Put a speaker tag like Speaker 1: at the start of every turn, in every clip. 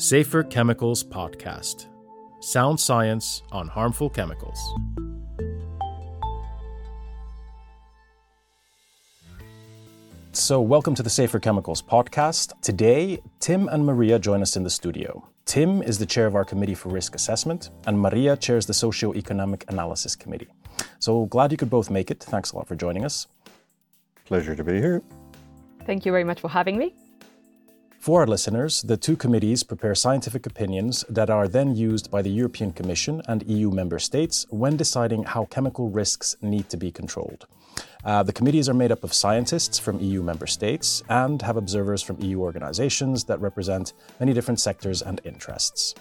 Speaker 1: Safer Chemicals Podcast Sound Science on Harmful Chemicals. So, welcome to the Safer Chemicals Podcast. Today, Tim and Maria join us in the studio. Tim is the chair of our Committee for Risk Assessment, and Maria chairs the Socioeconomic Analysis Committee. So, glad you could both make it. Thanks a lot for joining us.
Speaker 2: Pleasure to be here.
Speaker 3: Thank you very much for having me.
Speaker 1: For our listeners, the two committees prepare scientific opinions that are then used by the European Commission and EU member states when deciding how chemical risks need to be controlled. Uh, the committees are made up of scientists from EU member states and have observers from EU organizations that represent many different sectors and interests.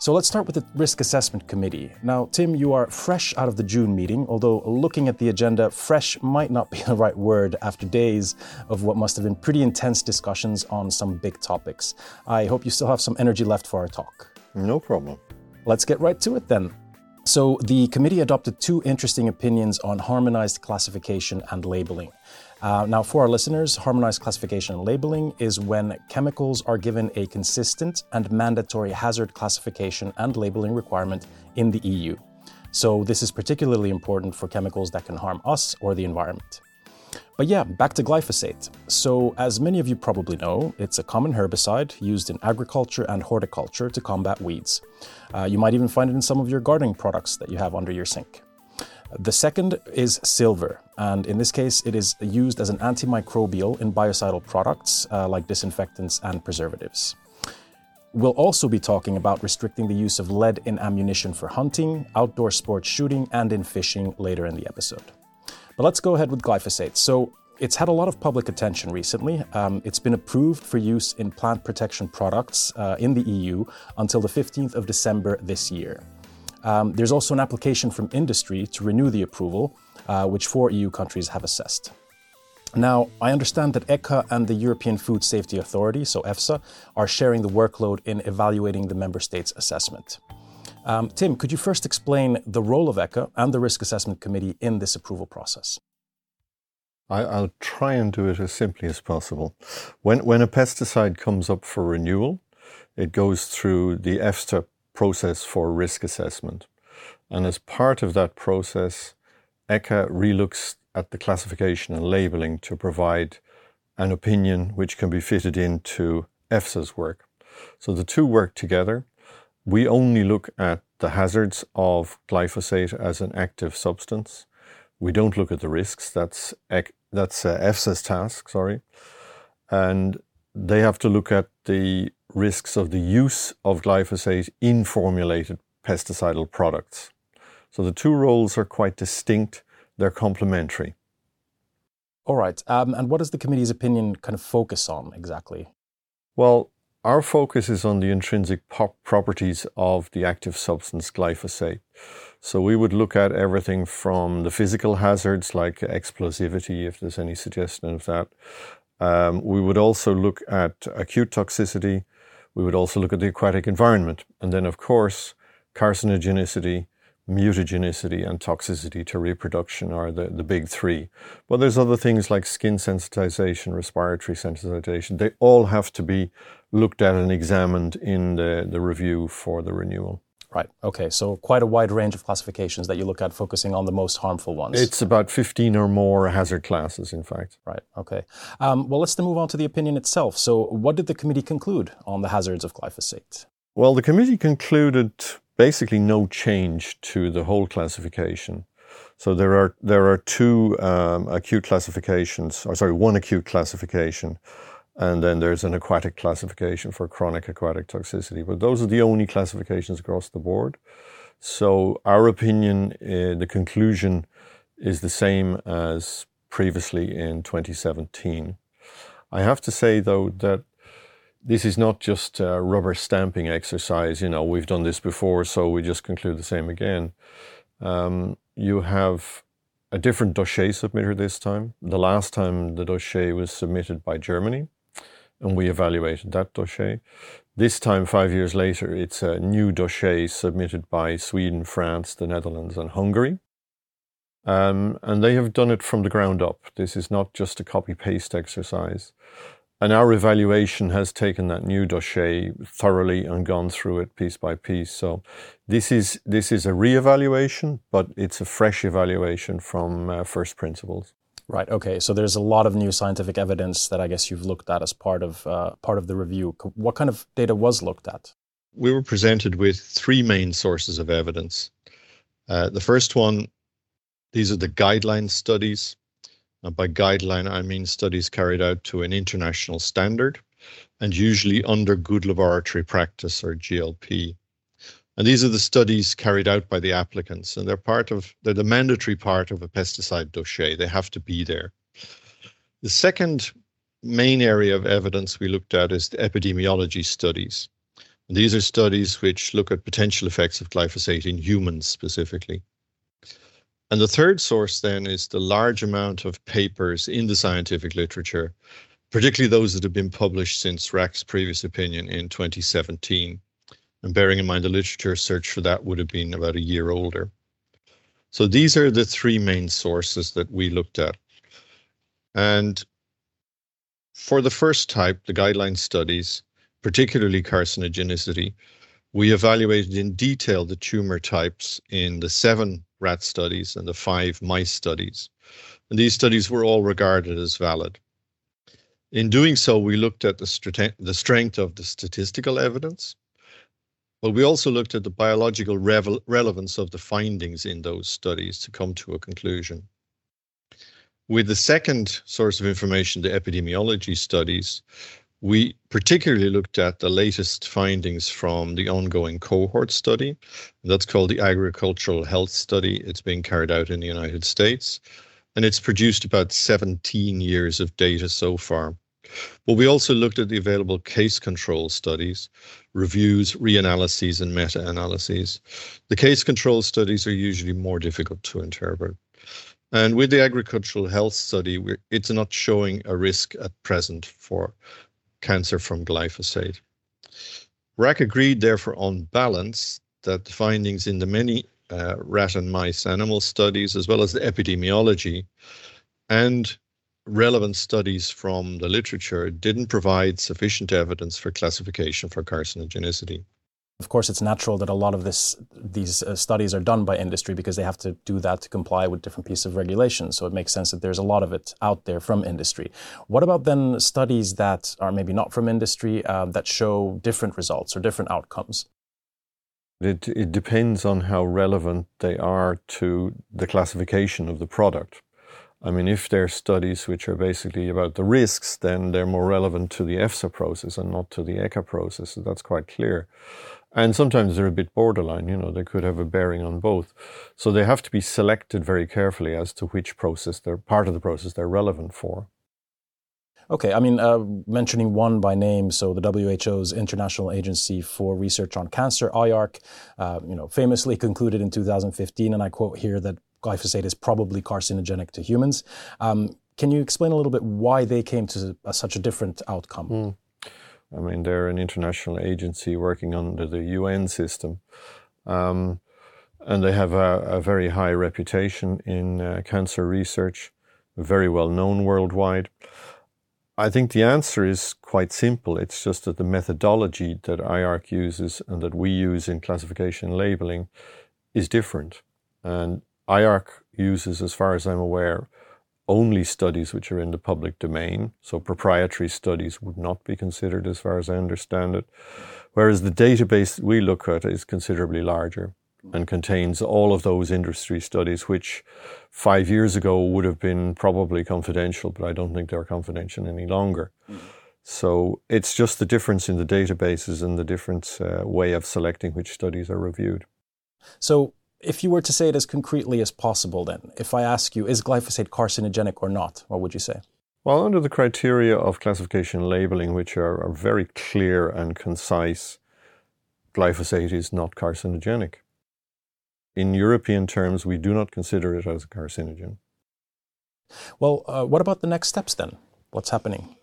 Speaker 1: So let's start with the Risk Assessment Committee. Now, Tim, you are fresh out of the June meeting, although looking at the agenda, fresh might not be the right word after days of what must have been pretty intense discussions on some big topics. I hope you still have some energy left for our talk.
Speaker 2: No problem.
Speaker 1: Let's get right to it then. So, the committee adopted two interesting opinions on harmonized classification and labeling. Uh, now, for our listeners, harmonized classification and labeling is when chemicals are given a consistent and mandatory hazard classification and labeling requirement in the EU. So, this is particularly important for chemicals that can harm us or the environment. But yeah, back to glyphosate. So, as many of you probably know, it's a common herbicide used in agriculture and horticulture to combat weeds. Uh, you might even find it in some of your gardening products that you have under your sink. The second is silver, and in this case, it is used as an antimicrobial in biocidal products uh, like disinfectants and preservatives. We'll also be talking about restricting the use of lead in ammunition for hunting, outdoor sports shooting, and in fishing later in the episode. But let's go ahead with glyphosate. So, it's had a lot of public attention recently. Um, it's been approved for use in plant protection products uh, in the EU until the 15th of December this year. Um, there's also an application from industry to renew the approval, uh, which four EU countries have assessed. Now, I understand that ECHA and the European Food Safety Authority, so EFSA, are sharing the workload in evaluating the member states' assessment. Um, Tim, could you first explain the role of ECHA and the Risk Assessment Committee in this approval process?
Speaker 2: I, will try and do it as simply as possible. When, when a pesticide comes up for renewal, it goes through the EFSA process for risk assessment. And as part of that process, ECHA relooks at the classification and labeling to provide an opinion which can be fitted into EFSA's work. So the two work together. We only look at the hazards of glyphosate as an active substance. We don't look at the risks. That's that's uh, EFSA's task. Sorry, and they have to look at the risks of the use of glyphosate in formulated pesticidal products. So the two roles are quite distinct, they're complementary.
Speaker 1: All right. Um, and what does the committee's opinion kind of focus on exactly?
Speaker 2: Well, our focus is on the intrinsic properties of the active substance glyphosate. So we would look at everything from the physical hazards like explosivity, if there's any suggestion of that. Um, we would also look at acute toxicity, we would also look at the aquatic environment. And then, of course, carcinogenicity, mutagenicity, and toxicity to reproduction are the, the big three. But there's other things like skin sensitization, respiratory sensitization. They all have to be looked at and examined in the, the review for the renewal.
Speaker 1: Right. Okay. So quite a wide range of classifications that you look at, focusing on the most harmful ones.
Speaker 2: It's about 15 or more hazard classes, in fact.
Speaker 1: Right. Okay. Um, well, let's then move on to the opinion itself. So, what did the committee conclude on the hazards of glyphosate?
Speaker 2: Well, the committee concluded basically no change to the whole classification. So there are there are two um, acute classifications, or sorry, one acute classification and then there's an aquatic classification for chronic aquatic toxicity. But those are the only classifications across the board. So, our opinion, uh, the conclusion is the same as previously in 2017. I have to say, though, that this is not just a rubber stamping exercise. You know, we've done this before, so we just conclude the same again. Um, you have a different dossier submitter this time. The last time the dossier was submitted by Germany and we evaluated that dossier. This time, five years later, it's a new dossier submitted by Sweden, France, the Netherlands, and Hungary. Um, and they have done it from the ground up. This is not just a copy paste exercise. And our evaluation has taken that new dossier thoroughly and gone through it piece by piece. So this is, this is a re-evaluation, but it's a fresh evaluation from uh, first principles.
Speaker 1: Right. Okay. So there's a lot of new scientific evidence that I guess you've looked at as part of uh, part of the review. What kind of data was looked at?
Speaker 4: We were presented with three main sources of evidence. Uh, the first one, these are the guideline studies. And by guideline, I mean studies carried out to an international standard and usually under good laboratory practice or GLP. And these are the studies carried out by the applicants, and they're part of they're the mandatory part of a pesticide dossier. They have to be there. The second main area of evidence we looked at is the epidemiology studies. And these are studies which look at potential effects of glyphosate in humans specifically. And the third source then is the large amount of papers in the scientific literature, particularly those that have been published since RAC's previous opinion in 2017. And bearing in mind the literature search for that would have been about a year older. So these are the three main sources that we looked at. And for the first type, the guideline studies, particularly carcinogenicity, we evaluated in detail the tumor types in the seven rat studies and the five mice studies. And these studies were all regarded as valid. In doing so, we looked at the, the strength of the statistical evidence, but we also looked at the biological relevance of the findings in those studies to come to a conclusion. With the second source of information, the epidemiology studies, we particularly looked at the latest findings from the ongoing cohort study. That's called the Agricultural Health Study. It's being carried out in the United States, and it's produced about 17 years of data so far. But we also looked at the available case control studies, reviews, reanalyses, and meta analyses. The case control studies are usually more difficult to interpret. And with the agricultural health study, it's not showing a risk at present for cancer from glyphosate. RAC agreed, therefore, on balance that the findings in the many uh, rat and mice animal studies, as well as the epidemiology and relevant studies from the literature didn't provide sufficient evidence for classification for carcinogenicity.
Speaker 1: Of course, it's natural that a lot of this, these uh, studies are done by industry because they have to do that to comply with different pieces of regulation. So it makes sense that there's a lot of it out there from industry. What about then studies that are maybe not from industry uh, that show different results or different outcomes?
Speaker 2: It, it depends on how relevant they are to the classification of the product. I mean, if they're studies which are basically about the risks, then they're more relevant to the EFSA process and not to the ECHA process. So that's quite clear. And sometimes they're a bit borderline, you know, they could have a bearing on both. So they have to be selected very carefully as to which process they're part of the process they're relevant for.
Speaker 1: Okay, I mean, uh, mentioning one by name, so the WHO's International Agency for Research on Cancer, IARC, uh, you know, famously concluded in 2015, and I quote here that glyphosate is probably carcinogenic to humans. Um, can you explain a little bit why they came to a, such a different outcome? Mm.
Speaker 2: I mean, they're an international agency working under the UN system. Um, and they have a, a, very high reputation in uh, cancer research, very well known worldwide. I think the answer is quite simple. It's just that the methodology that IARC uses and that we use in classification labeling is different. And IARC uses, as far as I'm aware, only studies which are in the public domain. So proprietary studies would not be considered, as far as I understand it. Whereas the database we look at is considerably larger and contains all of those industry studies, which five years ago would have been probably confidential, but I don't think they're confidential any longer. Mm. So it's just the difference in the databases and the different uh, way of selecting which studies are reviewed.
Speaker 1: So if you were to say it as concretely as possible, then, if I ask you, is glyphosate carcinogenic or not, what would you say?
Speaker 2: Well, under the criteria of classification labeling, which are, are very clear and concise, glyphosate is not carcinogenic. In European terms, we do not consider it as a carcinogen.
Speaker 1: Well, uh, what about the next steps then? What's happening?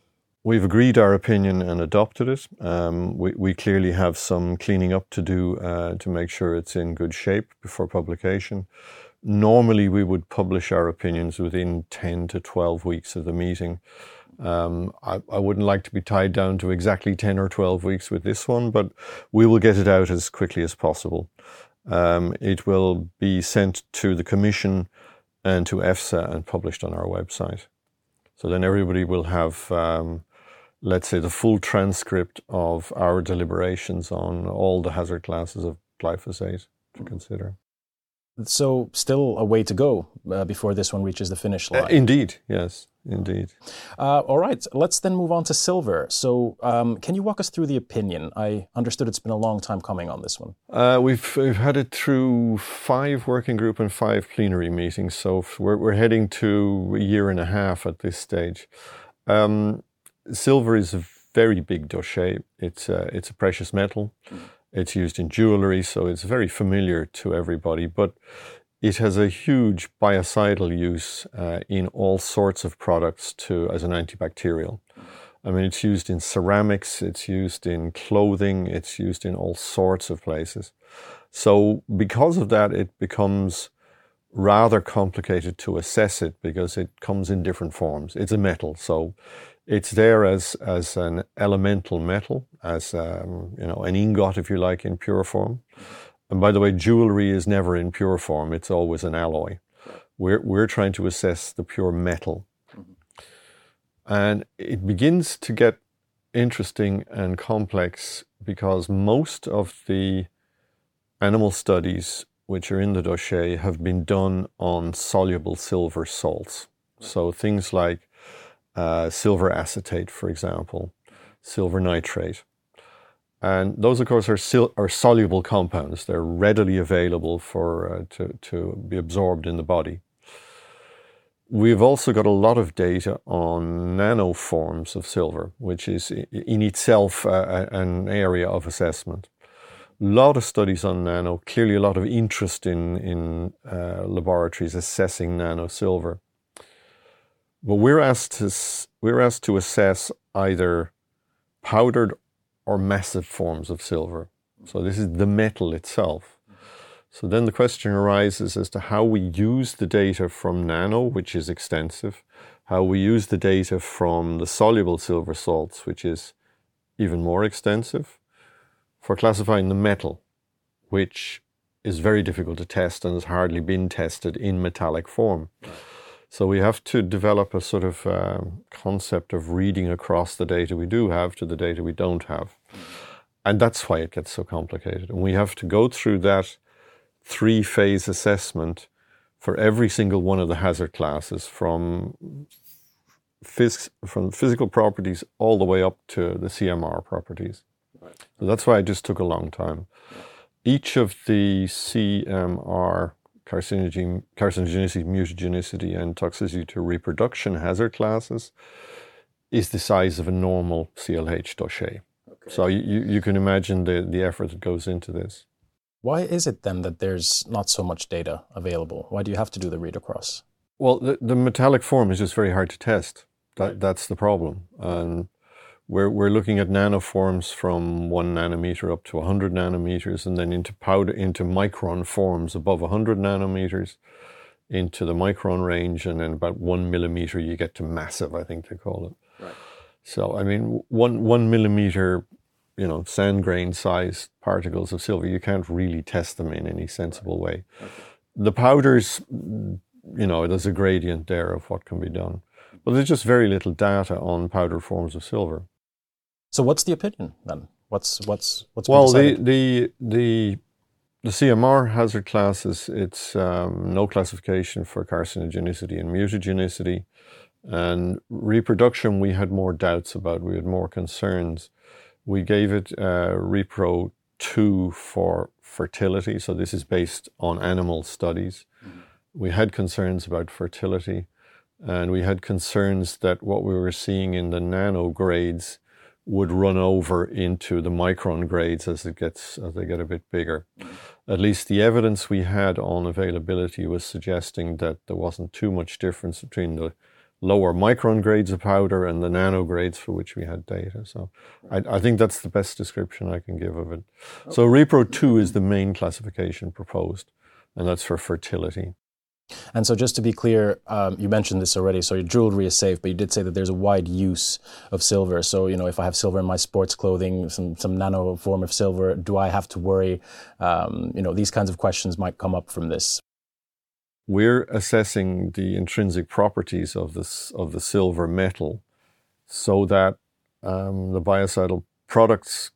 Speaker 2: We've agreed our opinion and adopted it. Um, we, we, clearly have some cleaning up to do uh, to make sure it's in good shape before publication. Normally, we would publish our opinions within 10 to 12 weeks of the meeting. Um, I, I, wouldn't like to be tied down to exactly 10 or 12 weeks with this one, but we will get it out as quickly as possible. Um, it will be sent to the Commission and to EFSA and published on our website. So then everybody will have, um, let's say, the full transcript of our deliberations on all the hazard classes of glyphosate to consider.
Speaker 1: So, still a way to go uh, before this one reaches the finish line. Uh,
Speaker 2: indeed, yes, indeed.
Speaker 1: Uh, all right, let's then move on to silver. So, um, can you walk us through the opinion? I understood it's been a long time coming on this one.
Speaker 2: Uh, we've, we've had it through five working group and five plenary meetings, so we're, we're heading to a year and a half at this stage. Um, silver is a very big dossier. It's a, it's a precious metal. Mm. It's used in jewelry, so it's very familiar to everybody. But it has a huge biocidal use uh, in all sorts of products to as an antibacterial. I mean, it's used in ceramics, it's used in clothing, it's used in all sorts of places. So, because of that, it becomes rather complicated to assess it because it comes in different forms. It's a metal, so it's there as, as an elemental metal, as um, you know, an ingot, if you like, in pure form. And by the way, jewelry is never in pure form; it's always an alloy. We're we're trying to assess the pure metal, and it begins to get interesting and complex because most of the animal studies which are in the dossier have been done on soluble silver salts. So things like uh, silver acetate, for example, silver nitrate. And those, of course, are, sil- are soluble compounds. They're readily available for, uh, to, to be absorbed in the body. We've also got a lot of data on nanoforms of silver, which is in itself uh, an area of assessment. A lot of studies on nano, clearly a lot of interest in, in uh, laboratories assessing nano silver. But we're asked to we're asked to assess either powdered or massive forms of silver. So this is the metal itself. So then the question arises as to how we use the data from nano, which is extensive, how we use the data from the soluble silver salts, which is even more extensive, for classifying the metal, which is very difficult to test and has hardly been tested in metallic form. So we have to develop a sort of um, concept of reading across the data we do have to the data we don't have. And that's why it gets so complicated. And we have to go through that three phase assessment for every single one of the hazard classes from, phys- from physical properties all the way up to the CMR properties. Right. So that's why it just took a long time. Each of the CMR carcinogen, carcinogenicity, mutagenicity, and toxicity to reproduction hazard classes is the size of a normal CLH dossier. Okay. So you, you can imagine the, the effort that goes into this.
Speaker 1: Why is it then that there's not so much data available? Why do you have to do the read across?
Speaker 2: Well, the, the metallic form is just very hard to test. That, right. That's the problem. And we're, we're looking at nanoforms from one nanometer up to 100 nanometers, and then into powder, into micron forms above 100 nanometers, into the micron range, and then about one millimeter you get to massive, I think they call it. Right. So, I mean, one, one millimeter, you know, sand grain sized particles of silver, you can't really test them in any sensible way. Okay. The powders, you know, there's a gradient there of what can be done. But there's just very little data on powder forms of silver.
Speaker 1: So what's the opinion then? What's what's what's
Speaker 2: well the the the the CMR hazard classes it's um, no classification for carcinogenicity and mutagenicity, and reproduction we had more doubts about. We had more concerns. We gave it uh, repro two for fertility, so this is based on animal studies. Mm-hmm. We had concerns about fertility, and we had concerns that what we were seeing in the nano grades would run over into the micron grades as it gets as they get a bit bigger. At least the evidence we had on availability was suggesting that there wasn't too much difference between the lower micron grades of powder and the nano grades for which we had data. So I, I think that's the best description I can give of it. So Repro 2 is the main classification proposed, and that's for fertility.
Speaker 1: And so, just to be clear, um, you mentioned this already. So, your jewelry is safe, but you did say that there's a wide use of silver. So, you know, if I have silver in my sports clothing, some some nano form of silver, do I have to worry? Um, you know, these kinds of questions might come up from this.
Speaker 2: We're assessing the intrinsic properties of this of the silver metal, so that um, the biocidal products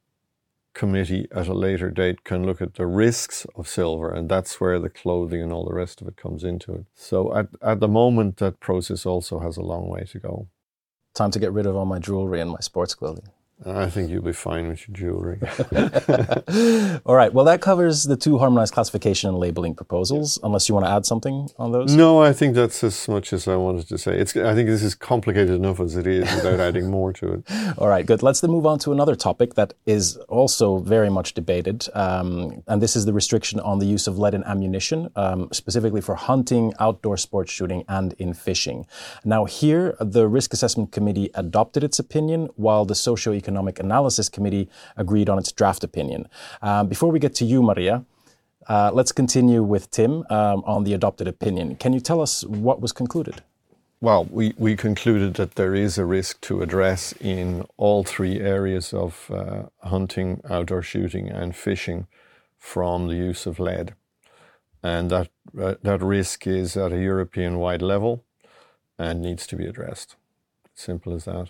Speaker 2: committee at a later date can look at the risks of silver, and that's where the clothing and all the rest of it comes into it. So at, at the moment, that process also has a long way to go.
Speaker 1: Time to get rid of all my jewelry and my sports clothing.
Speaker 2: I think you'll be fine with your jewelry.
Speaker 1: All right. Well, that covers the two harmonized classification and labeling proposals. Unless you want to add something on those.
Speaker 2: No, I think that's as much as I wanted to say. It's. I think this is complicated enough as it is without adding more to it.
Speaker 1: All right. Good. Let's then move on to another topic that is also very much debated, um, and this is the restriction on the use of lead in ammunition, um, specifically for hunting, outdoor sports shooting, and in fishing. Now, here the Risk Assessment Committee adopted its opinion, while the socio-economic Economic Analysis Committee agreed on its draft opinion. Um, before we get to you, Maria, uh, let's continue with Tim um, on the adopted opinion. Can you tell us what was concluded?
Speaker 2: Well, we, we concluded that there is a risk to address in all three areas of uh, hunting, outdoor shooting, and fishing from the use of lead. And that, uh, that risk is at a European wide level and needs to be addressed. Simple as that.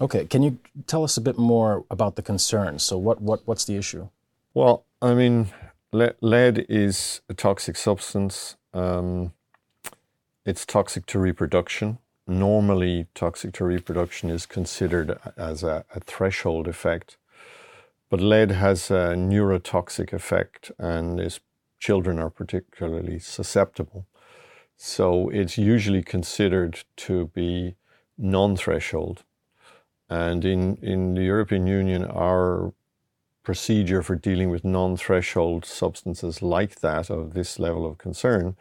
Speaker 1: Okay, can you tell us a bit more about the concerns? So, what, what what's the issue?
Speaker 2: Well, I mean, le- lead is a toxic substance. Um, it's toxic to reproduction. Normally, toxic to reproduction is considered as a, a threshold effect, but lead has a neurotoxic effect, and is, children are particularly susceptible. So, it's usually considered to be non-threshold and in, in the European Union, our procedure for dealing with non threshold substances like that of this level of concern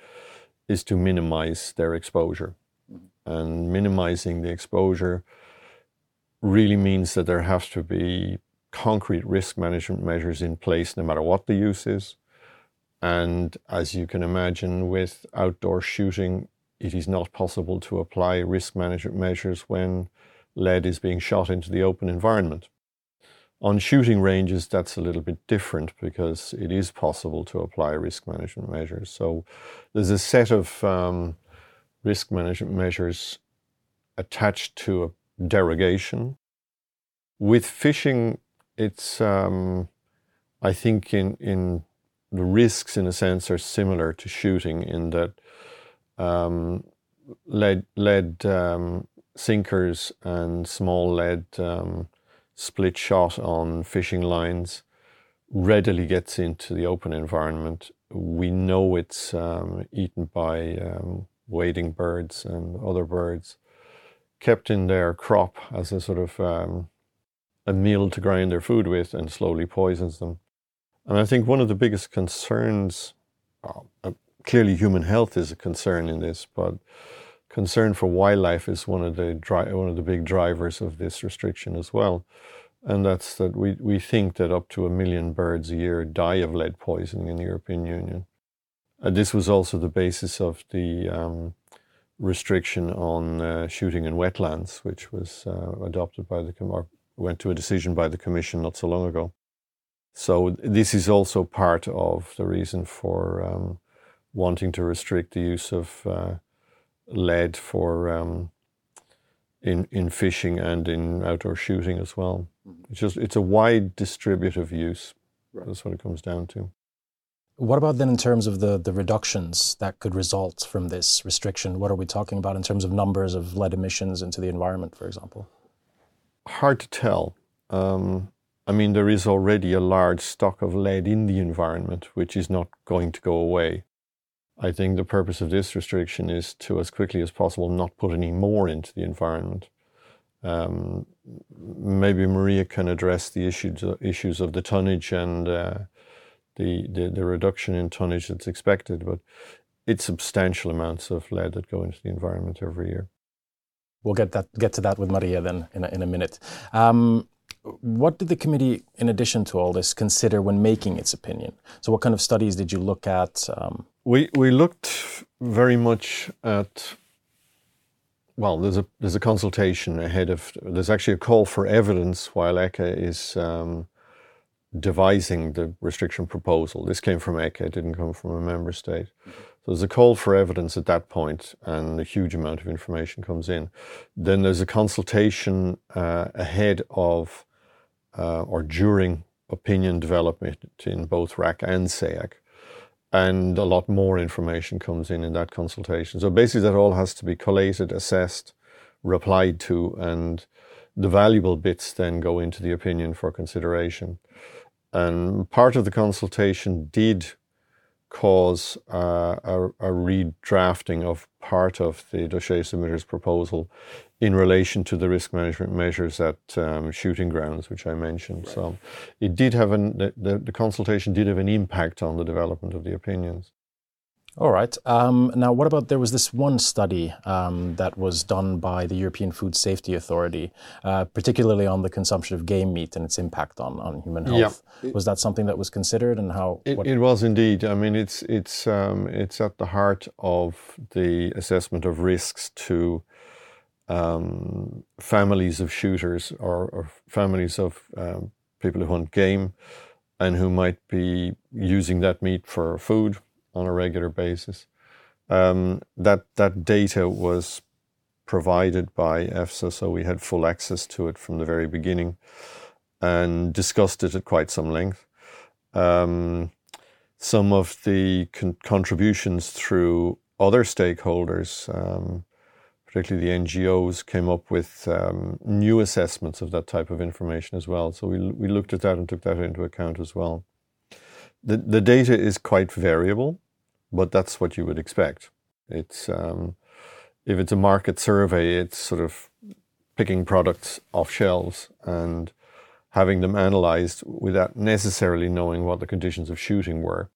Speaker 2: is to minimize their exposure. Mm-hmm. And minimizing the exposure really means that there has to be concrete risk management measures in place no matter what the use is. And as you can imagine, with outdoor shooting, it is not possible to apply risk management measures when lead is being shot into the open environment. On shooting ranges, that's a little bit different because it is possible to apply risk management measures. So there's a set of um, risk management measures attached to a derogation. With fishing, it's, um, I think, in, in the risks, in a sense, are similar to shooting in that um, lead, lead um, sinkers and small lead um, split shot on fishing lines readily gets into the open environment. We know it's um, eaten by um, wading birds and other birds, kept in their crop as a sort of um, a meal to grind their food with and slowly poisons them. And I think one of the biggest concerns, uh, clearly human health is a concern in this, but concern for wildlife is one of the dri- one of the big drivers of this restriction as well, and that's that we we think that up to a million birds a year die of lead poisoning in the European Union. Uh, this was also the basis of the um, restriction on uh, shooting in wetlands, which was uh, adopted by the or went to a decision by the Commission not so long ago. So this is also part of the reason for um, wanting to restrict the use of uh, lead for um, in in fishing and in outdoor shooting as well. Mm-hmm. It's just it's a wide distributive use. Right. That's what it comes down to.
Speaker 1: What about then in terms of the, the reductions that could result from this restriction? What are we talking about in terms of numbers of lead emissions into the environment, for example?
Speaker 2: Hard to tell. Um, I mean, there is already a large stock of lead in the environment, which is not going to go away. I think the purpose of this restriction is to, as quickly as possible, not put any more into the environment. Um, maybe Maria can address the issues issues of the tonnage and uh, the, the, the reduction in tonnage that's expected, but it's substantial amounts of lead that go into the environment every year.
Speaker 1: We'll get that get to that with Maria then in a, in a minute. Um, what did the committee, in addition to all this, consider when making its opinion? So, what kind of studies did you look at? Um,
Speaker 2: We we looked very much at well, there's a there's a consultation ahead of there's actually a call for evidence while ECHA is um, devising the restriction proposal. This came from ECHA, it didn't come from a member state. So there's a call for evidence at that point, and a huge amount of information comes in. Then there's a consultation uh, ahead of uh, or during opinion development in both RAC and SEAC and a lot more information comes in in that consultation. So basically, that all has to be collated, assessed, replied to, and the valuable bits then go into the opinion for consideration. And part of the consultation did cause uh, a, a redrafting of part of the dossier submitter's proposal in relation to the risk management measures at um, shooting grounds, which I mentioned. Right. So it did have an, the, the, consultation did have an impact on the development of the opinions.
Speaker 1: All right. Um, now, what about there was this one study um, that was done by the European Food Safety Authority, uh, particularly on the consumption of game meat and its impact on, on human health. Yeah. Was that something that was considered, and how?
Speaker 2: It, it was indeed. I mean, it's it's um, it's at the heart of the assessment of risks to um, families of shooters or, or families of um, people who hunt game and who might be using that meat for food on a regular basis. Um, that that data was provided by EFSA, so we had full access to it from the very beginning, and discussed it at quite some length. Um, some of the con- contributions through other stakeholders, um, particularly the NGOs, came up with um, new assessments of that type of information as well. So we we looked at that and took that into account as well. The the data is quite variable but that's what you would expect. It's um, if it's a market survey, it's sort of picking products off shelves and having them analyzed without necessarily knowing what the conditions of shooting were.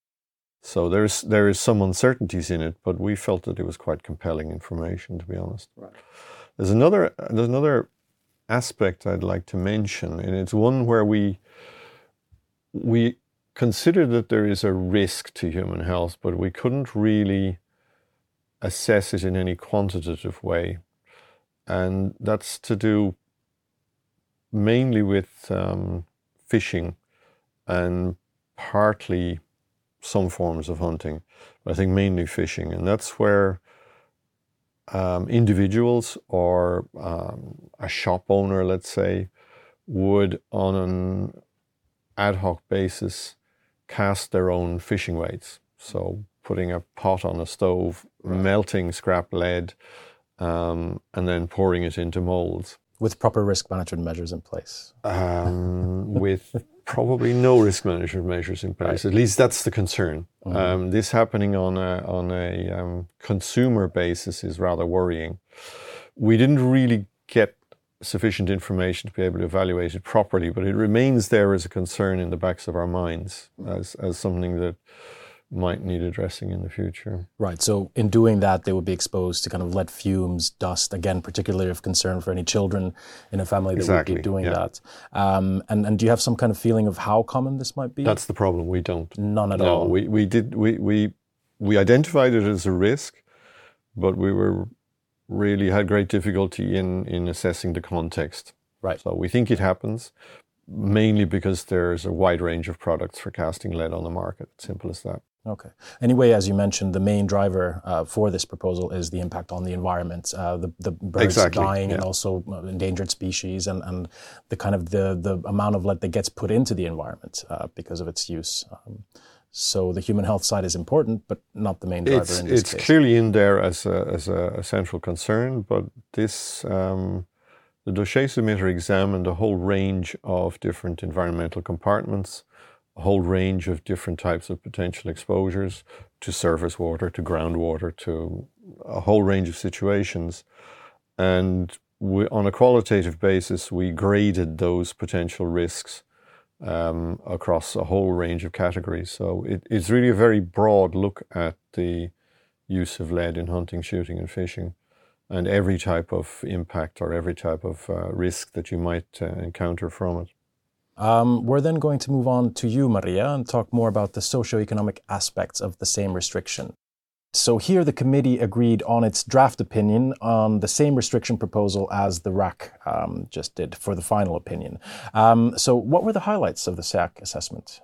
Speaker 2: So there's there is some uncertainties in it, but we felt that it was quite compelling information, to be honest. Right. There's another there's another aspect I'd like to mention, and it's one where we we consider that there is a risk to human health, but we couldn't really assess it in any quantitative way. And that's to do mainly with um, fishing and partly some forms of hunting, but I think mainly fishing. And that's where um, individuals or um, a shop owner, let's say, would on an ad hoc basis cast their own fishing weights. So putting a pot on a stove, right. melting scrap lead, um, and then pouring it into molds.
Speaker 1: With proper risk management measures in place.
Speaker 2: Um, with probably no risk management measures in place. Right. At least that's the concern. Mm-hmm. Um, this happening on a, on a um, consumer basis is rather worrying. We didn't really get sufficient information to be able to evaluate it properly, but it remains there as a concern in the backs of our minds as, as something that might need addressing in the future.
Speaker 1: Right. So, in doing that, they would be exposed to kind of lead fumes, dust, again, particularly of concern for any children in a family that exactly, would be doing yeah. that. Um, and, and do you have some kind of feeling of how common this might be?
Speaker 2: That's the problem. We don't.
Speaker 1: None at
Speaker 2: no,
Speaker 1: all.
Speaker 2: We, we did, we, we, we identified it as a risk, but we were really had great difficulty in, in assessing the context.
Speaker 1: Right.
Speaker 2: So we think it happens mainly because there's a wide range of products for casting lead on the market. Simple as that.
Speaker 1: Okay. Anyway, as you mentioned, the main driver uh, for this proposal is the impact on the environment, uh, the, the birds
Speaker 2: exactly,
Speaker 1: dying
Speaker 2: yeah.
Speaker 1: and also uh, endangered species and, and the kind of the, the amount of lead that gets put into the environment uh, because of its use. Um, so the human health side is important, but not the main driver
Speaker 2: it's,
Speaker 1: in this
Speaker 2: it's
Speaker 1: case.
Speaker 2: clearly in there as a, as a, a central concern, but this um, the dossier submitter examined a whole range of different environmental compartments, a whole range of different types of potential exposures to surface water, to groundwater, to a whole range of situations, and we, on a qualitative basis, we graded those potential risks um, across a whole range of categories. So it, it's really a very broad look at the use of lead in hunting, shooting, and fishing, and every type of impact or every type of uh, risk that you might uh, encounter from it.
Speaker 1: Um, we're then going to move on to you, Maria, and talk more about the socioeconomic aspects of the same restriction. So here the committee agreed on its draft opinion on the same restriction proposal as the RAC um, just did for the final opinion. Um, so what were the highlights of the SEAC assessment?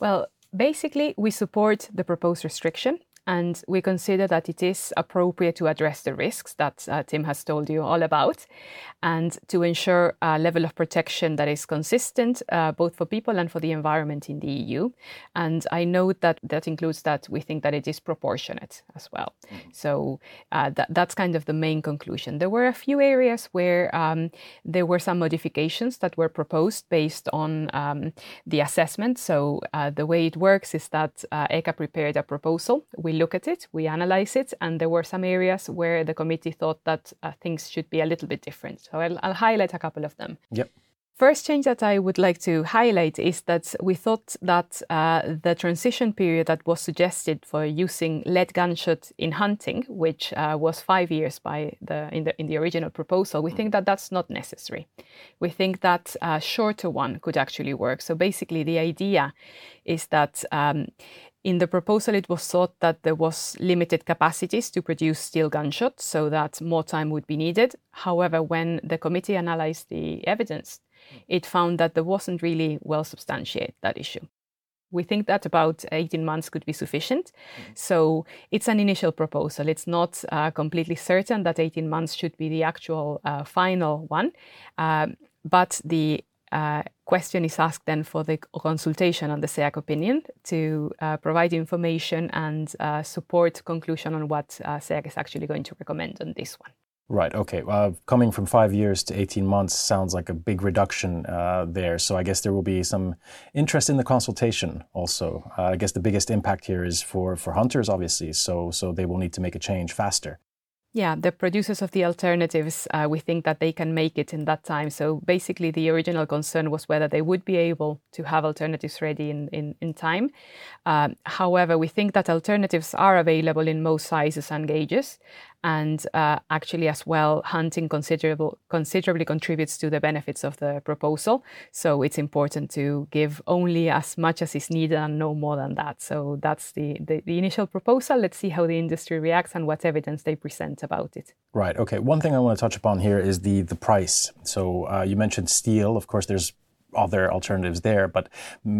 Speaker 3: Well, basically, we support the proposed restriction and we consider that it is appropriate to address the risks that uh, Tim has told you all about and to ensure a level of protection that is consistent uh, both for people and for the environment in the EU. And I note that that includes that we think that it is proportionate as well. Mm-hmm. So uh, that, that's kind of the main conclusion. There were a few areas where um, there were some modifications that were proposed based on um, the assessment. So uh, the way it works is that uh, ECHA prepared a proposal. We look at it, we analyze it, and there were some areas where the committee thought that uh, things should be a little bit different. So I'll, I'll highlight a couple of them.
Speaker 1: Yep.
Speaker 3: First change that I would like to highlight is that we thought that uh, the transition period that was suggested for using lead gunshot in hunting, which uh, was five years by the in the in the original proposal, we think that that's not necessary. We think that a shorter one could actually work. So basically, the idea is that. Um, in the proposal, it was thought that there was limited capacities to produce steel gunshots, so that more time would be needed. However, when the committee analyzed the evidence, it found that there wasn't really well substantiated that issue. We think that about 18 months could be sufficient. Mm-hmm. So it's an initial proposal. It's not uh, completely certain that 18 months should be the actual uh, final one. Um, but the uh, question is asked then for the consultation on the SEAC opinion to uh, provide information and uh, support conclusion on what uh, SEAC is actually going to recommend on this one.
Speaker 1: Right. Okay. Uh, coming from five years to 18 months sounds like a big reduction uh, there. So I guess there will be some interest in the consultation also. I guess the biggest impact here is for, for hunters, obviously. So, so they will need to make a change faster.
Speaker 3: Yeah, the producers of the alternatives, uh, we think that they can make it in that time. So basically, the original concern was whether they would be able to have alternatives ready in, in, in time. Um, however, we think that alternatives are available in most sizes and gauges and uh, actually as well hunting considerable considerably contributes to the benefits of the proposal. So it's important to give only as much as is needed and no more than that. So that's the, the, the initial proposal. Let's see how the industry reacts and what evidence they present about it.
Speaker 1: Right. Okay. One thing i want to touch upon here is the the price. So uh, you mentioned steel. Of course there's other alternatives there. But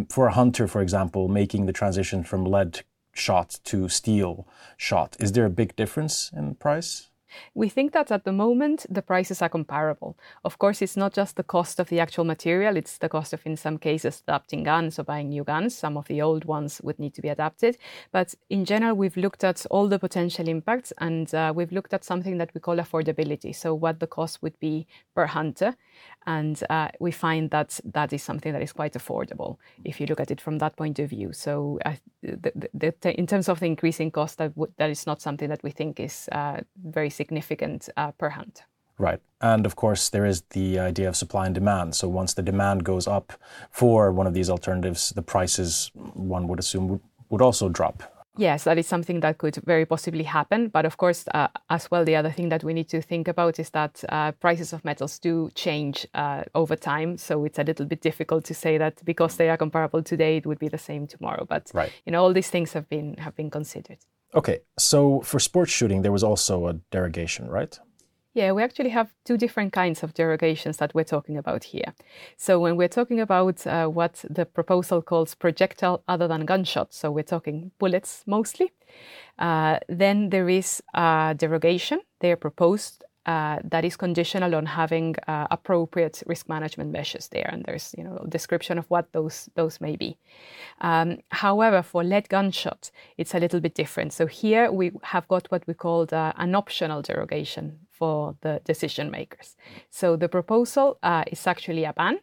Speaker 1: for a hunter, for example, making the transition from lead shot to steel shot. Is there a big difference in price?
Speaker 3: We think that at the moment the prices are comparable. Of course, it's not just the cost of the actual material, it's the cost of, in some cases, adapting guns or buying new guns. Some of the old ones would need to be adapted. But in general, we've looked at all the potential impacts and uh, we've looked at something that we call affordability. So, what the cost would be per hunter and uh, we find that that is something that is quite affordable if you look at it from that point of view. So, uh, the, the, the, in terms of the increasing cost, that, w- that is not something that we think is uh, very significant uh, per hunt.
Speaker 1: Right. And of course, there is the idea of supply and demand. So, once the demand goes up for one of these alternatives, the prices, one would assume, would, would also drop
Speaker 3: yes, that is something that could very possibly happen. But of course, uh, as well, the other thing that we need to think about is that uh, prices of metals do change uh, over time. So it's a little bit difficult to say that because they are comparable today, it would be the same tomorrow. But right. you know, all these things have been have been considered.
Speaker 1: Okay, so for sports shooting, there was also a derogation, right?
Speaker 3: Yeah, we actually have two different kinds of derogations that we're talking about here. So when we're talking about uh, what the proposal calls projectile other than gunshot, so we're talking bullets mostly, uh, then there is a derogation. They're proposed uh, that is conditional on having uh, appropriate risk management measures there, and there's you know a description of what those those may be. Um, however, for lead gunshot, it's a little bit different. So here we have got what we called uh, an optional derogation for the decision makers. So the proposal uh, is actually a ban.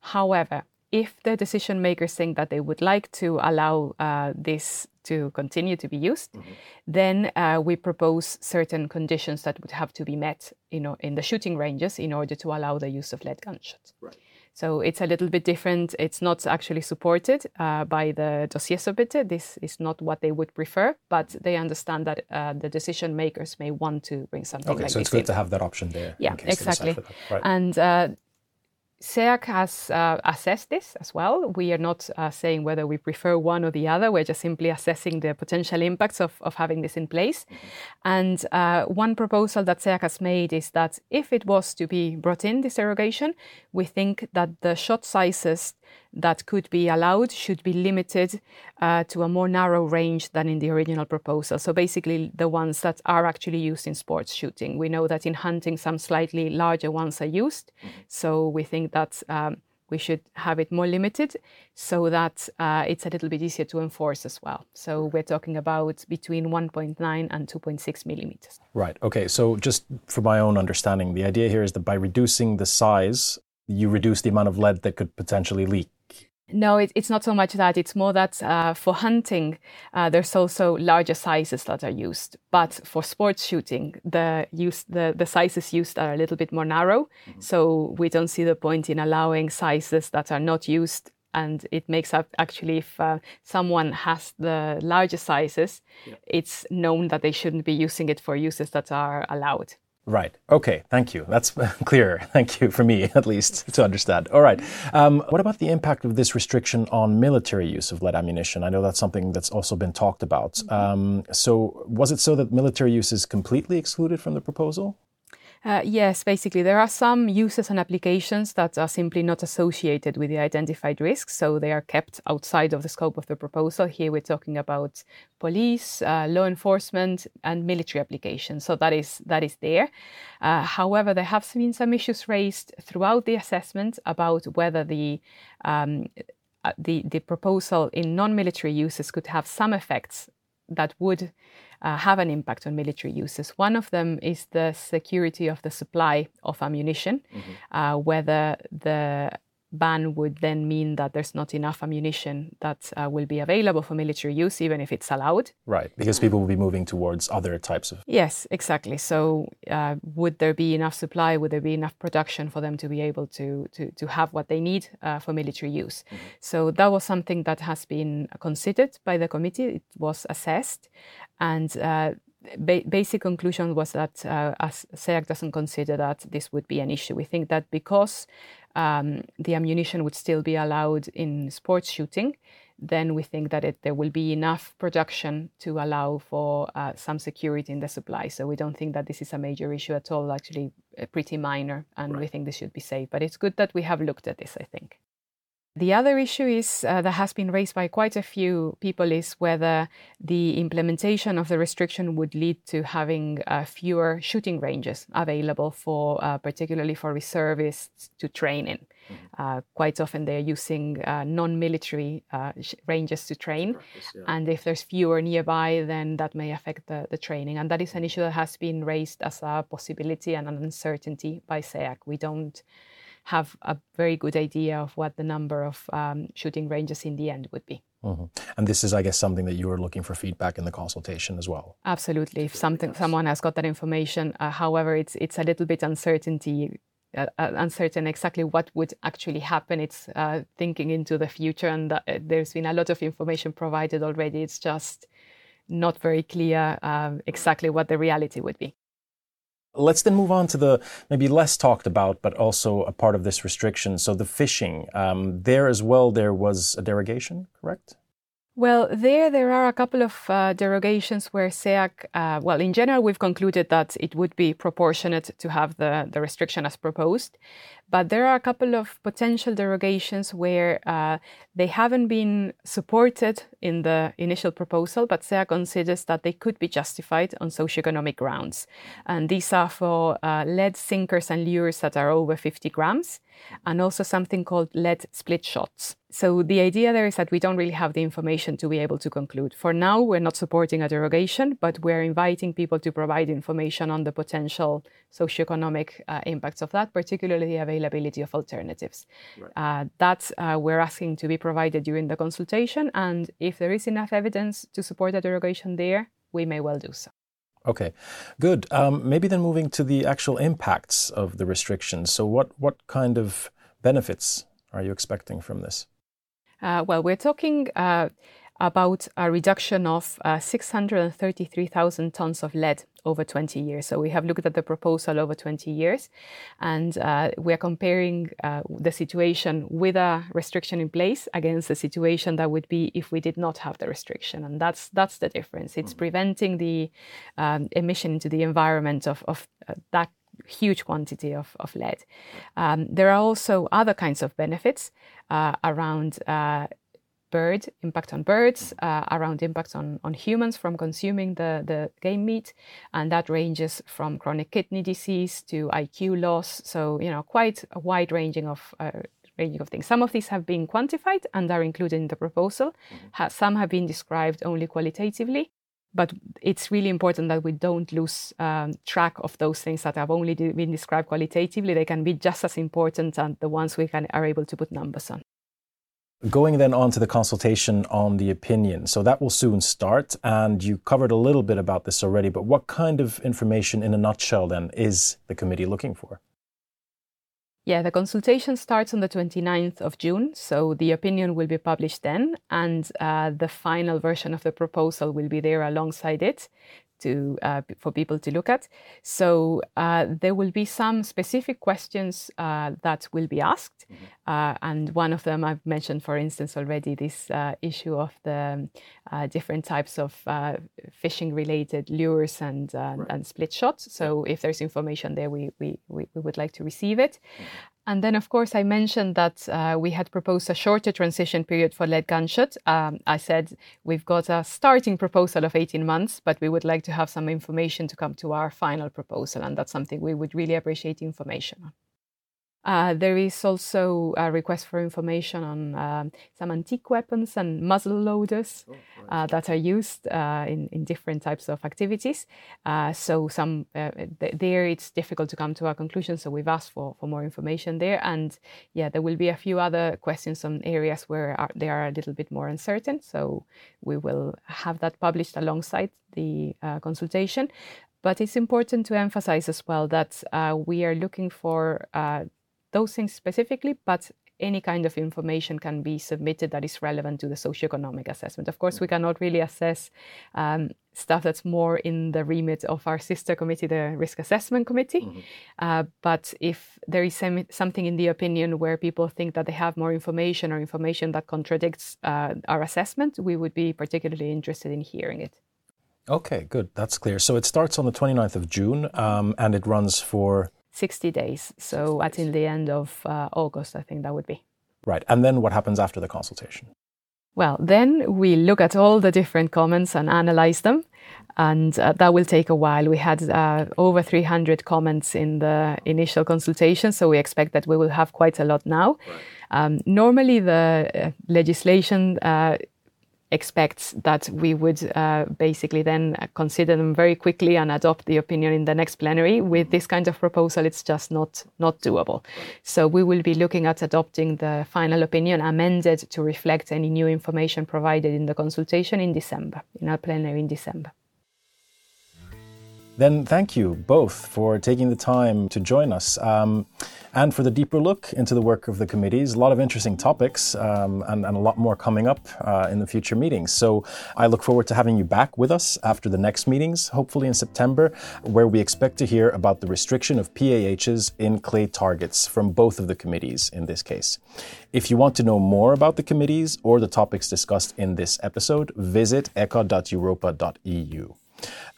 Speaker 3: However, if the decision makers think that they would like to allow uh, this to continue to be used, mm-hmm. then uh, we propose certain conditions that would have to be met you know, in the shooting ranges in order to allow the use of lead gunshots. Right. So it's a little bit different. It's not actually supported uh, by the dossier submitted. This is not what they would prefer, but they understand that uh, the decision makers may want to bring something
Speaker 1: okay,
Speaker 3: like
Speaker 1: so it's good in. to have that option there.
Speaker 3: Yeah, exactly. Right. And uh, SEAC has uh, assessed this as well. We are not uh, saying whether we prefer one or the other. We're just simply assessing the potential impacts of, of having this in place. Mm-hmm. And uh, one proposal that SEAC has made is that if it was to be brought in, this derogation, we think that the shot sizes that could be allowed should be limited uh, to a more narrow range than in the original proposal. So basically, the ones that are actually used in sports shooting. We know that in hunting, some slightly larger ones are used. Mm-hmm. So we think that um, we should have it more limited so that uh, it's a little bit easier to enforce as well. So we're talking about between 1.9 and 2.6 millimeters.
Speaker 1: Right. Okay. So just for my own understanding, the idea here is that by reducing the size, you reduce the amount of lead that could potentially leak.
Speaker 3: No, it, it's not so much that. It's more that uh, for hunting, uh, there's also larger sizes that are used. But for sports shooting, the use the, the sizes used are a little bit more narrow. Mm-hmm. So we don't see the point in allowing sizes that are not used. And it makes up actually if uh, someone has the larger sizes, yeah. it's known that they shouldn't be using it for uses that are allowed.
Speaker 1: Right. Okay. Thank you. That's clear. Thank you for me, at least, to understand. All right. Um, what about the impact of this restriction on military use of lead ammunition? I know that's something that's also been talked about. Mm-hmm. Um, so, was it so that military use is completely excluded from the proposal?
Speaker 3: Uh, yes, basically, there are some uses and applications that are simply not associated with the identified risks, so they are kept outside of the scope of the proposal. Here we're talking about police, uh, law enforcement, and military applications, so that is that is there. Uh, however, there have been some issues raised throughout the assessment about whether the um, uh, the, the proposal in non-military uses could have some effects that would uh, have an impact on military uses. One of them is the security of the supply of ammunition, mm-hmm. uh, whether the ban would then mean that there's not enough ammunition that uh, will be available for military use, even if it's allowed.
Speaker 1: Right, because people will be moving towards other types of.
Speaker 3: Yes, exactly. So, uh, would there be enough supply? Would there be enough production for them to be able to to, to have what they need uh, for military use? Mm-hmm. So that was something that has been considered by the committee. It was assessed, and uh, Ba- basic conclusion was that uh, as SEAC doesn't consider that this would be an issue. We think that because um, the ammunition would still be allowed in sports shooting, then we think that it, there will be enough production to allow for uh, some security in the supply. So we don't think that this is a major issue at all, actually uh, pretty minor, and right. we think this should be safe. But it's good that we have looked at this, I think. The other issue is uh, that has been raised by quite a few people is whether the implementation of the restriction would lead to having uh, fewer shooting ranges available for, uh, particularly for reservists to train in. Mm-hmm. Uh, quite often they're using uh, non-military uh, ranges to train, practice, yeah. and if there's fewer nearby, then that may affect the, the training. And that is an issue that has been raised as a possibility and an uncertainty by SEAC. We don't have a very good idea of what the number of um, shooting ranges in the end would be. Mm-hmm.
Speaker 1: And this is, I guess, something that you are looking for feedback in the consultation as well.
Speaker 3: Absolutely. If something someone has got that information, uh, however, it's it's a little bit uncertainty. Uh, uh, uncertain exactly what would actually happen. It's uh, thinking into the future, and uh, there's been a lot of information provided already. It's just not very clear um, exactly what the reality would be.
Speaker 1: Let's then move on to the maybe less talked about, but also a part of this restriction. So the fishing, um, there as well, there was a derogation, correct?
Speaker 3: Well, there there are a couple of uh, derogations where SEAC, uh, well, in general, we've concluded that it would be proportionate to have the, the restriction as proposed. But there are a couple of potential derogations where uh, they haven't been supported in the initial proposal, but SEAC considers that they could be justified on socioeconomic grounds. And these are for uh, lead sinkers and lures that are over 50 grams, and also something called lead split shots. So the idea there is that we don't really have the information to be able to conclude. For now, we're not supporting a derogation, but we're inviting people to provide information on the potential socioeconomic uh, impacts of that, particularly the availability of alternatives. Right. Uh, that uh, we're asking to be provided during the consultation, and if there is enough evidence to support a derogation there, we may well do so.
Speaker 1: Okay, good. Um, maybe then moving to the actual impacts of the restrictions. So, what what kind of benefits are you expecting from this?
Speaker 3: Uh, well, we're talking uh, about a reduction of uh, 633,000 tons of lead over 20 years. So we have looked at the proposal over 20 years, and uh, we are comparing uh, the situation with a restriction in place against the situation that would be if we did not have the restriction, and that's that's the difference. It's mm. preventing the um, emission into the environment of, of uh, that huge quantity of, of lead. Um, there are also other kinds of benefits uh, around uh, bird impact on birds, uh, around impacts on, on humans from consuming the, the game meat, and that ranges from chronic kidney disease to IQ loss. So you know, quite a wide ranging of uh, ranging of things. Some of these have been quantified and are included in the proposal. Mm-hmm. Some have been described only qualitatively, but it's really important that we don't lose um, track of those things that have only been described qualitatively. They can be just as important as the ones we can, are able to put numbers on.
Speaker 1: Going then on to the consultation on the opinion. So that will soon start, and you covered a little bit about this already, but what kind of information in a nutshell then is the committee looking for?
Speaker 3: Yeah, the consultation starts on the 29th of June, so the opinion will be published then, and uh, the final version of the proposal will be there alongside it to uh, for people to look at. So uh, there will be some specific questions uh, that will be asked, mm-hmm. Uh, and one of them I've mentioned, for instance, already this uh, issue of the uh, different types of fishing-related lures and right. and split shots. So if there's information there, we, we we would like to receive it. Mm-hmm. And then, of course, I mentioned that uh, we had proposed a shorter transition period for lead gunshot. Um, I said we've got a starting proposal of 18 months, but we would like to have some information to come to our final proposal. And that's something we would really appreciate information on. Uh, there is also a request for information on um, some antique weapons and muzzle loaders oh, right. uh, that are used uh, in, in different types of activities. Uh, so some uh, th- there it's difficult to come to a conclusion. So we've asked for, for more information there. And yeah, there will be a few other questions on areas where are, they are a little bit more uncertain. So we will have that published alongside the consultation. But it's important to emphasize as well that we are looking for those things specifically, but any kind of information can be submitted that is relevant to the socioeconomic assessment. Of course, we cannot really assess um, stuff that's more in the remit of our sister committee, the Risk Assessment Committee. Mm-hmm. Uh, but if there is some, something in the opinion where people think that they have more information or information that contradicts uh, our assessment, we would be particularly interested in hearing it.
Speaker 1: Okay, good. That's clear. So it starts on the 29th of June um, and it runs for
Speaker 3: 60 days. So 60 days. until the end of uh, August, I think that would be.
Speaker 1: Right. And then what happens after the consultation?
Speaker 3: Well, then we look at all the different comments and analyze them. And uh, that will take a while. We had uh, over 300 comments in the initial consultation, so we expect that we will have quite a lot now. Right. Um, normally, the uh, legislation uh, expects that we would uh, basically then consider them very quickly and adopt the opinion in the next plenary. With this kind of proposal, it's just not not doable. So we will be looking at adopting the final opinion amended to reflect any new information provided in the consultation in December, in our plenary in December.
Speaker 1: Then thank you both for taking the time to join us um, and for the deeper look into the work of the committees. A lot of interesting topics um, and, and, a lot more coming up uh, in the future meetings. So I look forward to having you back with us after the next meetings, hopefully in September, where we expect to hear about the restriction of PAHs in clay targets from both of the committees in this case. If you want to know more about the committees or the topics discussed in this episode, visit echa.europa.eu.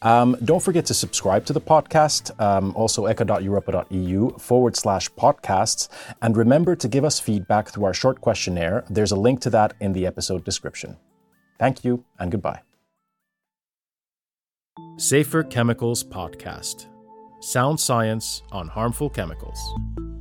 Speaker 1: Um, don't forget to subscribe to the podcast, um, also echa.europa.eu forward slash podcasts. And remember to give us feedback through our short questionnaire. There's a link to that in the episode description. Thank you and goodbye. Safer Chemicals Podcast Sound Science on Harmful Chemicals.